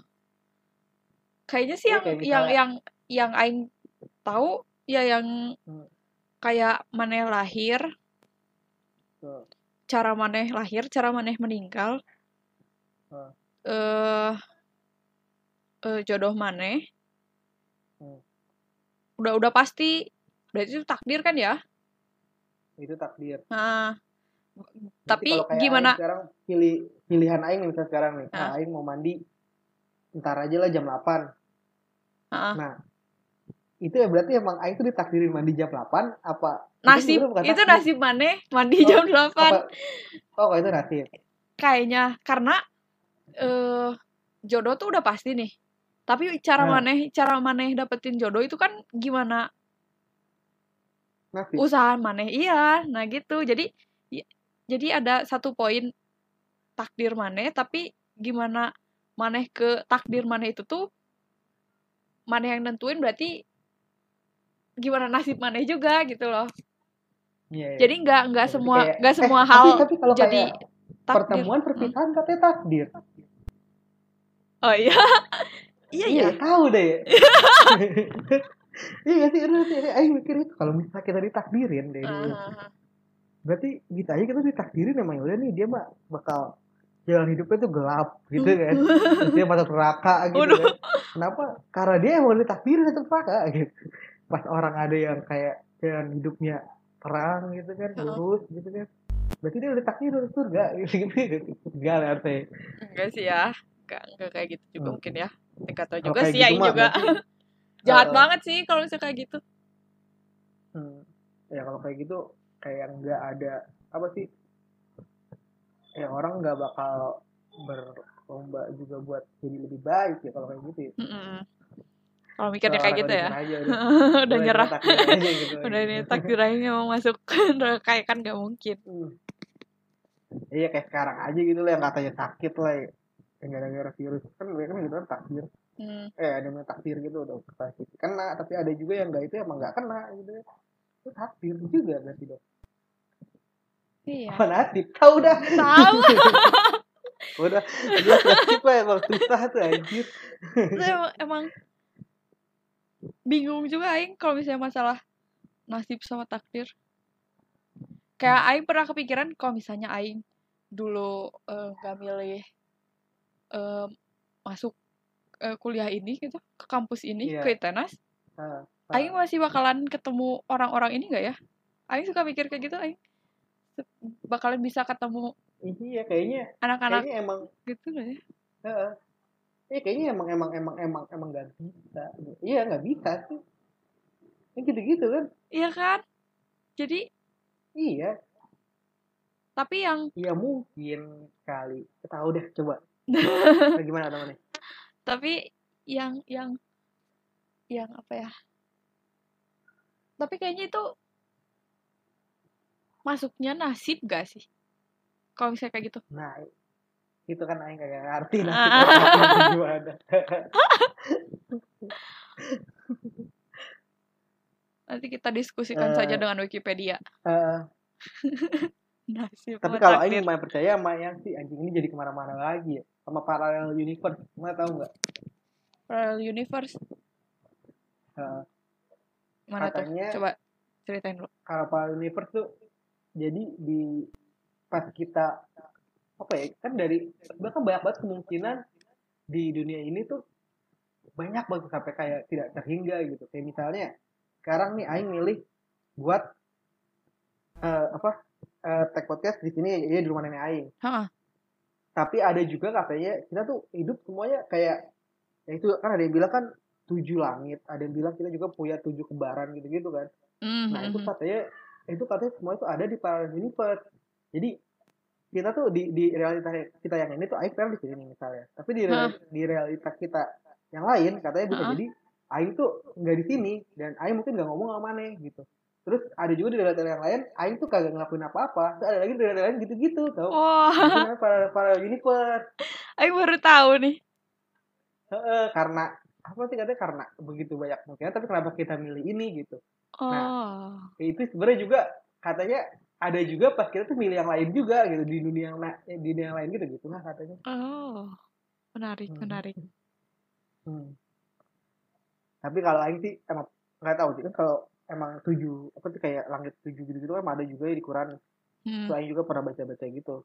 Kayaknya sih yang kayak yang misalnya- yang yang aing tahu ya yang Hmm. kayak maneh lahir, Tuh. cara maneh lahir, cara maneh meninggal. Hmm. Eh eh, jodoh maneh. Hmm. Udah udah pasti. Berarti itu takdir kan ya? Itu takdir Berarti tapi kalau kayak gimana? Aing sekarang pilih pilihan aing misalnya sekarang nih ah. aing mau mandi ntar aja lah jam 8 Ah. nah itu ya berarti emang aing tuh ditakdirin mandi jam 8 apa Nasib itu takdir? nasib maneh mandi Oh, jam 8. apa oh itu nasib kayaknya karena eh jodoh tuh udah pasti nih. Tapi cara Nah. maneh cara maneh dapetin jodoh itu kan gimana usaha maneh iya. Nah gitu. Jadi jadi ada satu poin takdir maneh tapi gimana maneh ke takdir maneh itu tuh maneh yang nentuin berarti gimana nasib maneh juga gitu loh. Iya, iya. Jadi nggak nggak semua nggak eh, semua tapi- hal tapi kalau jadi kayak takdir. pertemuan perpisahan katanya takdir Oh iya. <laughs> iya ya. tahu deh <laughs> iya gak sih? Bener sih aing mikir itu kalau misalnya kita ditakdirin deh Ah. berarti bisa aja kita ditakdirin emang ya udah nih dia mah bakal jalan hidupnya tuh gelap gitu kan. Terus dia masuk neraka gitu kan. Kenapa? Karena dia emang ditakdirin masuk neraka gitu. Pas orang ada yang kayak jalan hidupnya terang gitu kan lurus gitu kan. Berarti dia udah takdir masuk surga <laughs> gitu. Gitu surga lah artinya Enggak sih ya. Enggak, enggak kayak gitu juga Hmm. mungkin ya. Enggak tahu juga sih gitu mah juga. Jahat eh, banget sih kalau misalnya kayak gitu. Hmm. Ya kalau kayak gitu kayak nggak ada apa sih? Ya orang nggak bakal berlomba juga buat jadi lebih baik ya kalau kayak gitu. Ya. Mm-mm. Kalau mikirnya kayak gitu ya. aja, <laughs> udah, udah nyerah. aja gitu. <laughs> Udah ini takdir aing mau masuk <laughs> ya kan gak mungkin. Hmm. Iya kayak sekarang aja gitu lah yang katanya sakit lah ya. Yang gara-gara virus kan mereka kan gitu kan takdir. Hmm. Eh ada yang takdir gitu udah pasti kena tapi ada juga yang nggak itu emang nggak kena gitu. Itu takdir juga berarti dong. Iya. Apa nasib? Tahu dah. Tahu. <laughs> Udah, jelas nasib lah emang susah tuh anjir. Emang, emang bingung juga aing kalau misalnya masalah nasib sama takdir. Kayak aing pernah kepikiran kalau misalnya aing dulu eh, nggak milih eh, masuk eh, kuliah ini gitu ke kampus ini Iya. ke ITENAS Ah, Aing masih bakalan ketemu orang-orang ini nggak ya Aing suka mikir kayak gitu Aing bakalan bisa ketemu iya kayaknya anak-anak kayaknya emang gitu nggak ya Heeh. Iya kayaknya emang emang emang emang emang gak bisa. Iya nggak bisa sih. Ini gitu-gitu kan? iya kan jadi Iya, tapi yang iya mungkin kali. Tahu deh coba. <laughs> Bagaimana temannya? Tapi yang yang yang apa ya tapi kayaknya itu masuknya nasib gak sih kalau misalnya kayak gitu Nah, itu kan aing kagak ngerti lah. Ah. Gimana? <laughs> nanti kita diskusikan Eh. saja dengan Wikipedia Eh, <laughs> nasib tapi kalau aing lumayan percaya sama yang si anjing ini jadi ke mana-mana lagi ya. Sama parallel universe. Mana tahu nggak? Parallel universe Eh, mana Katanya- tuh coba ceritain dulu kalau parallel universe tuh jadi di pas kita apa ya kan dari bahkan banyak banget kemungkinan di dunia ini tuh banyak banget sampai kayak tidak terhingga gitu kayak misalnya sekarang nih Aing milih buat eh, apa eh, tag podcast di sini ya di rumah nenek Aing Heeh. tapi ada juga katanya kita tuh hidup semuanya kayak ya itu kan ada yang bilang kan tujuh langit ada yang bilang kita juga punya tujuh kembaran gitu gitu kan Mhm, Nah itu mhm. katanya itu katanya semua itu ada di parallel universe. Jadi kita tuh di di realita kita yang ini tuh Aing di sini nih misalnya. Tapi di real- di realita kita yang lain katanya bisa Heeh. jadi Aing tuh nggak di sini dan Aing mungkin nggak ngomong sama Mane gitu. Terus ada juga di realita yang lain Aing tuh kagak ngelakuin apa-apa. Terus ada lagi di realita lain gitu-gitu tau. wah Itu namanya parallel, parallel universe. Aing baru tahu nih Heeh, karena apa sih katanya karena begitu banyak mungkin tapi kenapa kita milih ini gitu. oh Ya, itu sebenarnya juga katanya ada juga pas kita tuh milih yang lain juga gitu di dunia yang la- eh, di dunia yang lain gitu gitu lah katanya. oh menarik Hmm. menarik Hmm. Tapi kalau Aing sih emang nggak tahu sih kan kalau emang tujuh apa tuh kayak langit tujuh gitu gitu kan ada juga ya di Quran. Hmm. Aing juga pernah baca baca gitu.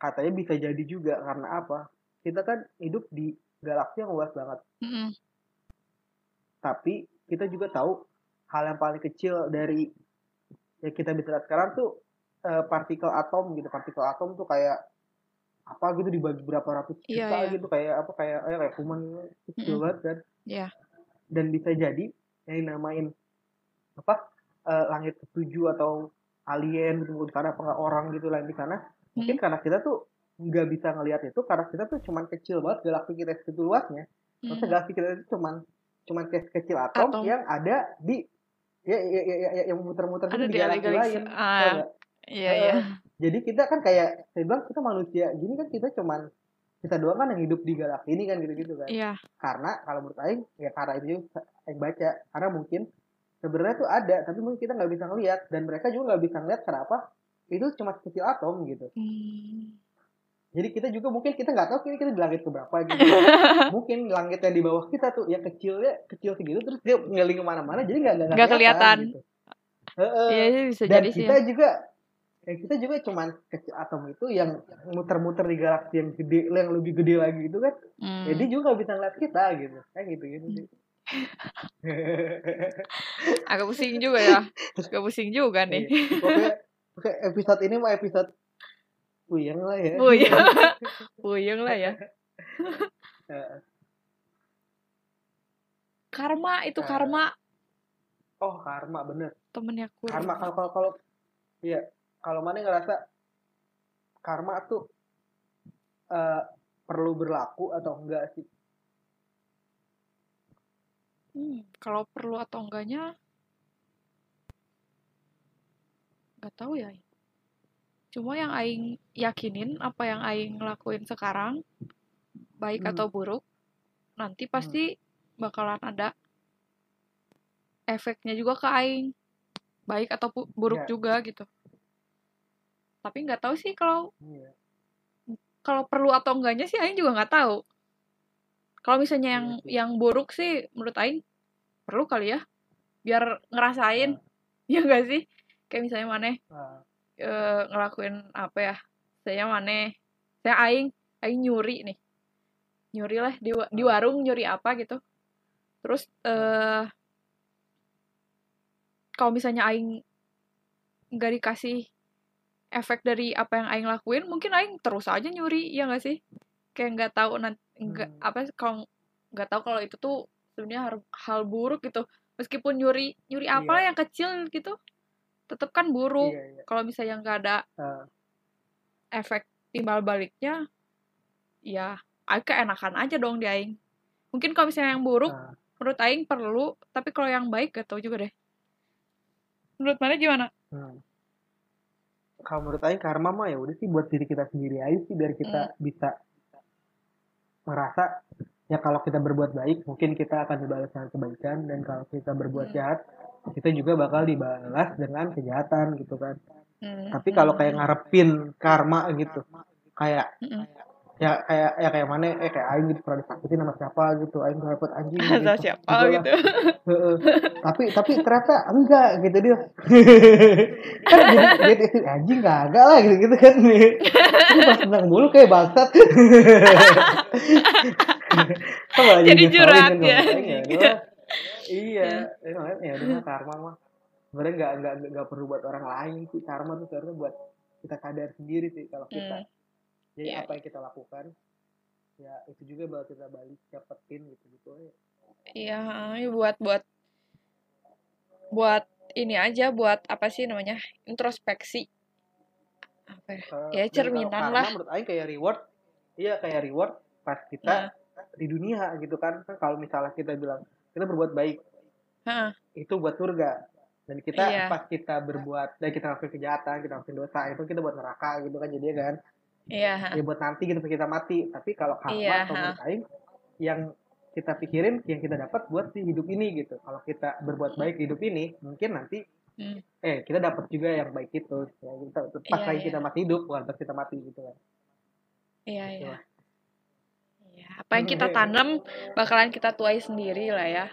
Katanya bisa jadi juga karena apa? Kita kan hidup di galaksi yang luas banget. Mhm. Tapi kita juga tahu hal yang paling kecil dari yang kita bisa lihat sekarang tuh eh, partikel atom gitu. Partikel atom tuh kayak apa gitu dibagi berapa ratus Iya, juta iya. gitu kayak apa kayak eh, kayak kuman gitu, banget kan. Iya. Dan bisa jadi yang dinamain apa eh, langit ketujuh atau alien gitu di sana apa nggak orang gitu lain di sana mungkin Hmm. karena kita tuh nggak bisa ngelihat itu karena kita tuh cuman kecil banget galaksi kita segitu luasnya Maksudnya Mhm. galaksi kita itu cuman cuman kayak kecil atom, Atom. yang ada di ya, ya, ya, ya, ya, yang muter-muter Ada gitu di di galaksi galaksi. lain. Ah. nggak? iya iya Jadi kita kan kayak saya bilang kita manusia gini kan kita cuman kita doang kan yang hidup di galaksi ini kan gitu-gitu kan. iya Karena kalau menurut Aing ya karena itu juga Aing baca karena mungkin sebenarnya tuh ada tapi mungkin kita nggak bisa ngelihat dan mereka juga nggak bisa ngelihat kenapa itu cuma kecil atom gitu. Hmm. Jadi kita juga mungkin kita nggak tahu kini kita di langit keberapa gitu. <laughs> mungkin langit yang di bawah kita tuh yang kecilnya kecil segitu terus dia ngeling ke mana-mana jadi nggak nggak Nggak kelihatan. gitu. Iya iya, bisa Dan jadi sih kita ya. juga ya kita juga cuman kecil atom itu yang muter-muter di galaksi yang gede yang lebih gede lagi gitu kan. Hmm. Jadi juga nggak bisa ngeliat kita gitu. Kayak gitu gitu sih. <laughs> agak pusing juga ya agak pusing juga nih Iya. Pokoknya, pokoknya episode ini mah episode puyeng lah ya. puyeng <laughs> puyeng lah ya <laughs> karma itu karma oh karma bener. temennya kur karma kalau kalau kalau iya kalau mana ngerasa karma tuh eh, perlu berlaku atau enggak sih Hmm, kalau perlu atau enggaknya nggak tahu ya cuma yang aing yakinin apa yang aing lakuin sekarang baik Hmm. atau buruk nanti pasti bakalan ada efeknya juga ke aing baik atau buruk Ya. juga gitu tapi nggak tahu sih kalau iya. kalau perlu atau enggaknya sih aing juga nggak tahu. Kalau misalnya yang Iya yang buruk sih menurut aing perlu kali ya. Biar ngerasain. <laughs> Ah. ya enggak sih? Kayak misalnya mana Ah, eh, ngelakuin apa ya? Saya mana saya aing aing nyuri nih. Nyuri lah di, di warung nyuri apa gitu. Terus eh kalau misalnya aing nggak dikasih efek dari apa yang aing lakuin mungkin aing terus aja nyuri ya nggak sih kayak nggak tahu nanti nggak Hmm. apa kalau nggak tahu kalau itu tuh sebenarnya hal, hal buruk gitu meskipun nyuri nyuri apa Iya. yang kecil gitu tetap kan buruk Iya, iya. kalau misalnya nggak ada Ah. efek timbal baliknya ya aing keenakan aja dong di aing mungkin kalau misalnya yang buruk Ah. menurut aing perlu tapi kalau yang baik gak tau juga deh menurut mana gimana Hmm. Kalau menurut Aing karma mah ya udah sih buat diri kita sendiri aja sih biar kita bisa merasa ya kalau kita berbuat baik mungkin kita akan dibalas dengan kebaikan dan kalau kita berbuat Hmm. jahat kita juga bakal dibalas dengan kejahatan gitu kan. Hmm, Tapi kalau hmm, kayak ngarepin karma gitu kayak hmm, hmm. Ya kayak ya kayak mana eh kayak Aing gitu pernah disakitin sama siapa gitu Aing dapat anjing <laughs> gitu. siapa Gitu gitu. tapi tapi ternyata enggak gitu dia. <laughs> Kan jadi jadi istri anjing kagak lah gitu gitu kan. Nih Ini pas senang mulu kayak bangsat. <laughs> Jadi curhat kan ya. ngomongnya, ya. Udah. iya. ya makanya ya udah karma mah. Sebenarnya nggak nggak nggak perlu buat orang lain sih karma tuh sebenarnya buat kita sadar sendiri sih kalau kita Hmm, jadi Iya. apa yang kita lakukan ya itu juga bakal kita balik dapetin gitu gitu ya iya ini buat buat buat ini aja buat apa sih namanya introspeksi. Apa ya? Eh, Ya, cerminan lah. menurut Aing kayak reward iya kayak reward pas Nah, kita di dunia gitu kan. Kalau misalnya kita bilang kita berbuat baik itu buat surga. Dan kita Iya. pas kita berbuat dan kita lakukan kejahatan kita lakukan dosa itu kita buat neraka gitu kan jadinya kan iya ya buat nanti gitu kita mati tapi kalau karma Iya, kalau ha. menurut Aing yang kita pikirin yang kita dapat buat di hidup ini gitu kalau kita berbuat baik di hidup ini mungkin nanti Hmm. eh kita dapat juga yang baik itu ya, kita, pas Iya, lagi iya. kita masih hidup bukan pas kita mati gitu kan iya Gitu iya. Iya, apa yang kita tanam bakalan kita tuai sendiri lah ya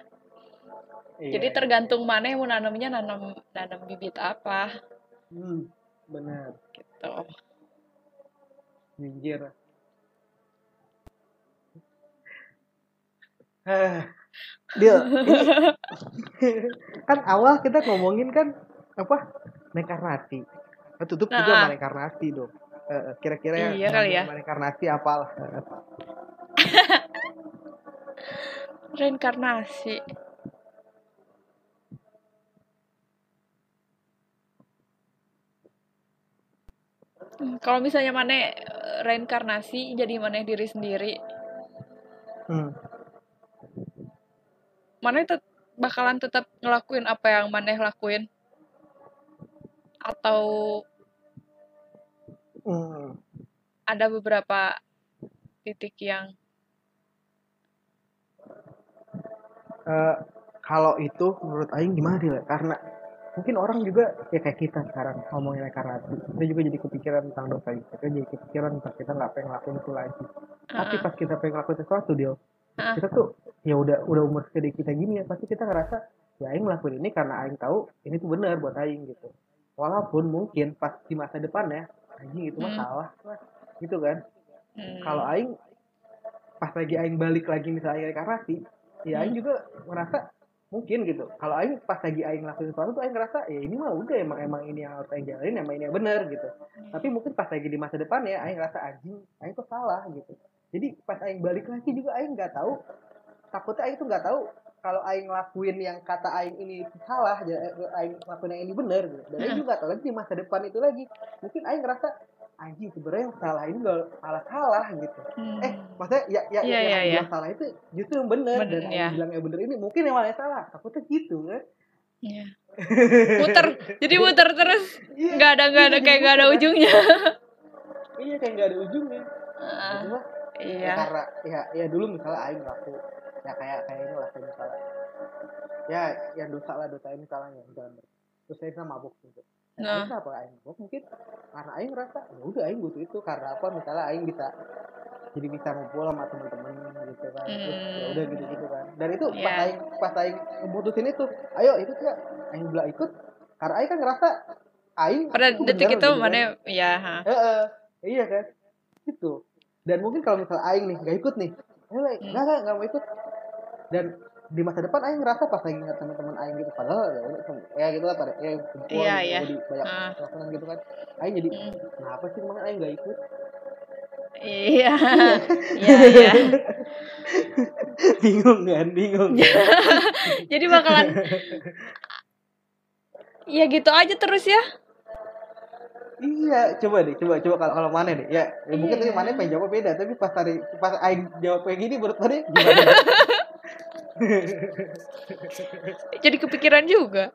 jadi Iya. tergantung mana yang mau nanamnya nanam nanam bibit apa Hmm, benar. gitu Minjir. Eh, Deal, ini kan awal kita ngomongin kan apa reinkarnasi. Nah, tutup juga Nah. sama reinkarnasi dong. Eh, eh, Kira-kira yang Iya kali ya. <laughs> reinkarnasi apalah. Reinkarnasi Hmm, kalau misalnya mana eh, reinkarnasi jadi mana diri sendiri Hmm. mana tet bakalan tetap ngelakuin apa yang maneh lakuin atau Hmm. ada beberapa titik yang Eh, kalau itu menurut Aing gimana dia? Karena mungkin orang juga ya kayak kita sekarang ngomongin reinkarnasi. Kita juga jadi kepikiran tentang dosa itu. Kita jadi kepikiran pas kita nggak pengen ngelakuin itu lagi. Tapi pas kita pengen ngelakuin sesuatu dia, Heeh. kita tuh ya udah udah umur segede kita gini ya pasti kita ngerasa ya Aing ngelakuin ini karena Aing tahu ini tuh benar buat Aing gitu. Walaupun mungkin pas di masa depan ya, anjing itu mah Hmm. salah, lah. gitu kan. Hmm. Kalau Aing pas lagi Aing balik lagi misalnya reinkarnasi, ya Aing Hmm. juga merasa mungkin gitu. Kalau Aing pas lagi Aing ngelakuin sesuatu tuh Aing ngerasa ya ini mah udah emang emang ini yang harus Aing jalanin, emang ini yang benar gitu. Tapi mungkin pas lagi di masa depan ya Aing ngerasa anjing, Aing tuh salah gitu. Jadi pas Aing balik lagi juga Aing nggak tahu, takutnya Aing tuh nggak tahu kalau Aing ngelakuin yang kata Aing ini salah, ya, Aing ngelakuin yang ini benar gitu. Dan Aing juga tahu lagi di masa depan itu lagi. Mungkin Aing ngerasa anjing sebenarnya yang salah ini gak salah salah gitu. Hmm. eh maksudnya ya ya Iya, yang iya, Aing iya. salah itu justru yang benar Bener, dan iya. yang bilang yang benar ini mungkin yang malah salah. Takutnya gitu kan? Iya. <laughs> muter. Jadi muter terus. Iya, nggak ada nggak ada iya, kayak nggak ada gitu kan. ujungnya. Iya kayak nggak ada ujungnya. Ah, Cuma, ya iya. Karena ya ya dulu misalnya Aing ngelaku ya kayak kayak ini lah kayak misalnya. Ya yang dosa lah dosa ini yang misalnya. Terus saya mabuk gitu Nah. Aing apa Aing mabuk mungkin karena Aing ngerasa ya udah Aing butuh itu karena apa misalnya Aing bisa jadi bisa ngumpul sama teman-teman gitu kan terus ya udah gitu gitu kan dan itu pas Iya. Aing pas Aing memutusin itu ayo ikut ya Aing bilang ikut karena Aing kan ngerasa Aing pada itu detik bener itu gitu kan. mana ya ha. Heeh. iya kan itu dan mungkin kalau misal aing nih nggak ikut nih nggak Hmm. nggak nggak mau ikut dan di masa depan aing ngerasa pas lagi ingat teman-teman aing gitu padahal ya, ya gitu lah pada ya kumpul Iya, gitu, iya. jadi banyak makanan gitu kan aing jadi Mm. kenapa sih emang aing nggak ikut Iya. <laughs> Iya, iya. bingung kan bingung kan? <laughs> Jadi bakalan Ya gitu aja terus ya. Iya, coba deh, coba coba kalau kalau mana deh. Ya, ya mungkin tadi Iya. mana pengen jawab beda, tapi pas tadi pas aing jawab kayak gini menurut mana gimana? <laughs> Jadi kepikiran juga.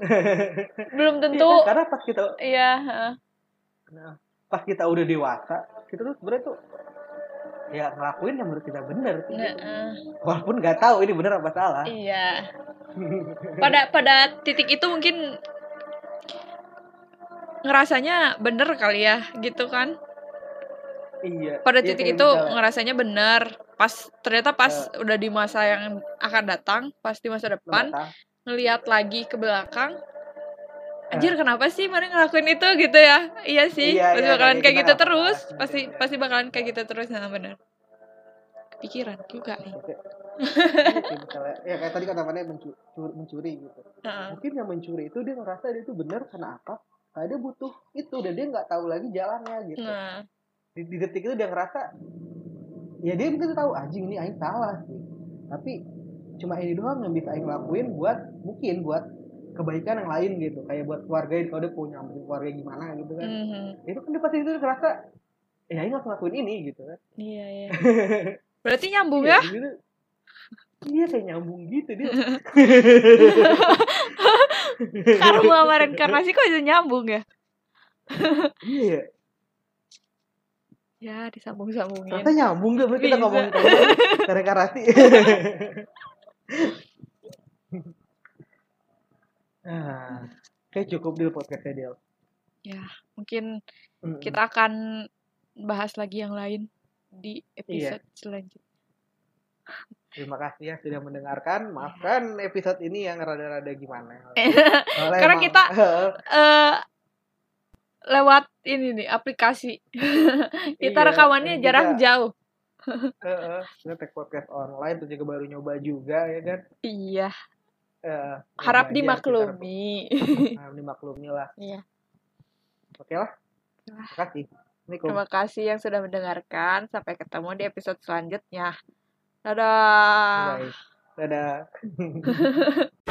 <laughs> Belum tentu. Iya, karena pas kita Iya, nah, pas kita udah dewasa, kita tuh sebenarnya tuh ya ngelakuin yang menurut kita bener. Nah, gitu. eh, Walaupun nggak tahu ini bener apa salah. iya. <laughs> Pada pada titik itu mungkin ngerasanya bener kali ya, gitu kan? iya. Pada Iya, titik itu misalnya, ngerasanya bener. Pas ternyata pas udah di masa yang akan datang, pas di masa depan, datang, ngelihat lagi ke belakang Anjir kenapa sih mana ngelakuin itu gitu ya Iya sih Iya, Pasti iya, bakalan kayak gitu nggak terus pernah. Pasti Iya. pasti bakalan kayak gitu terus Nah bener Pikiran juga nih misalnya, ya kayak tadi kata mana mencuri, mencuri gitu. Heeh. Mungkin yang mencuri itu dia ngerasa dia itu bener karena apa? Karena dia butuh itu dan dia nggak tahu lagi jalannya gitu. Nah di, di detik itu dia ngerasa ya dia mungkin tahu anjing ini aing salah sih. Tapi cuma ini doang yang bisa aing lakuin buat mungkin buat kebaikan yang lain gitu. Kayak buat keluarga kalau dia punya keluarga gimana gitu kan. Mhm. itu kan dia pasti itu ngerasa ya aing harus ngelakuin ini gitu kan. Iya iya. <laughs> Berarti nyambung Iya, ya? gitu. iya kayak nyambung gitu dia. <laughs> Karma sama reinkarnasi kok bisa nyambung ya? Iya Ya disambung-sambungin ternyata nyambung deh kita Bisa. ngomongin karena karasi <laughs> ah kayak cukup dulu podcastnya Del Ya mungkin Mm-mm. kita akan bahas lagi yang lain Di episode selanjutnya Terima kasih ya sudah mendengarkan. Maafkan episode ini yang rada-rada gimana. <laughs> Karena emang- kita- eh lewat ini nih aplikasi <laughs> kita Iya, rekamannya kita- jauh Heeh, kita take podcast online terus juga baru nyoba juga ya kan. iya Eh, harap dimaklumi <laughs> Harap dimaklumi lah. Iya. Oke lah. Lah. Terima kasih. Terima kasih yang sudah mendengarkan sampai ketemu di episode selanjutnya dadah Bye. Dadah. <laughs>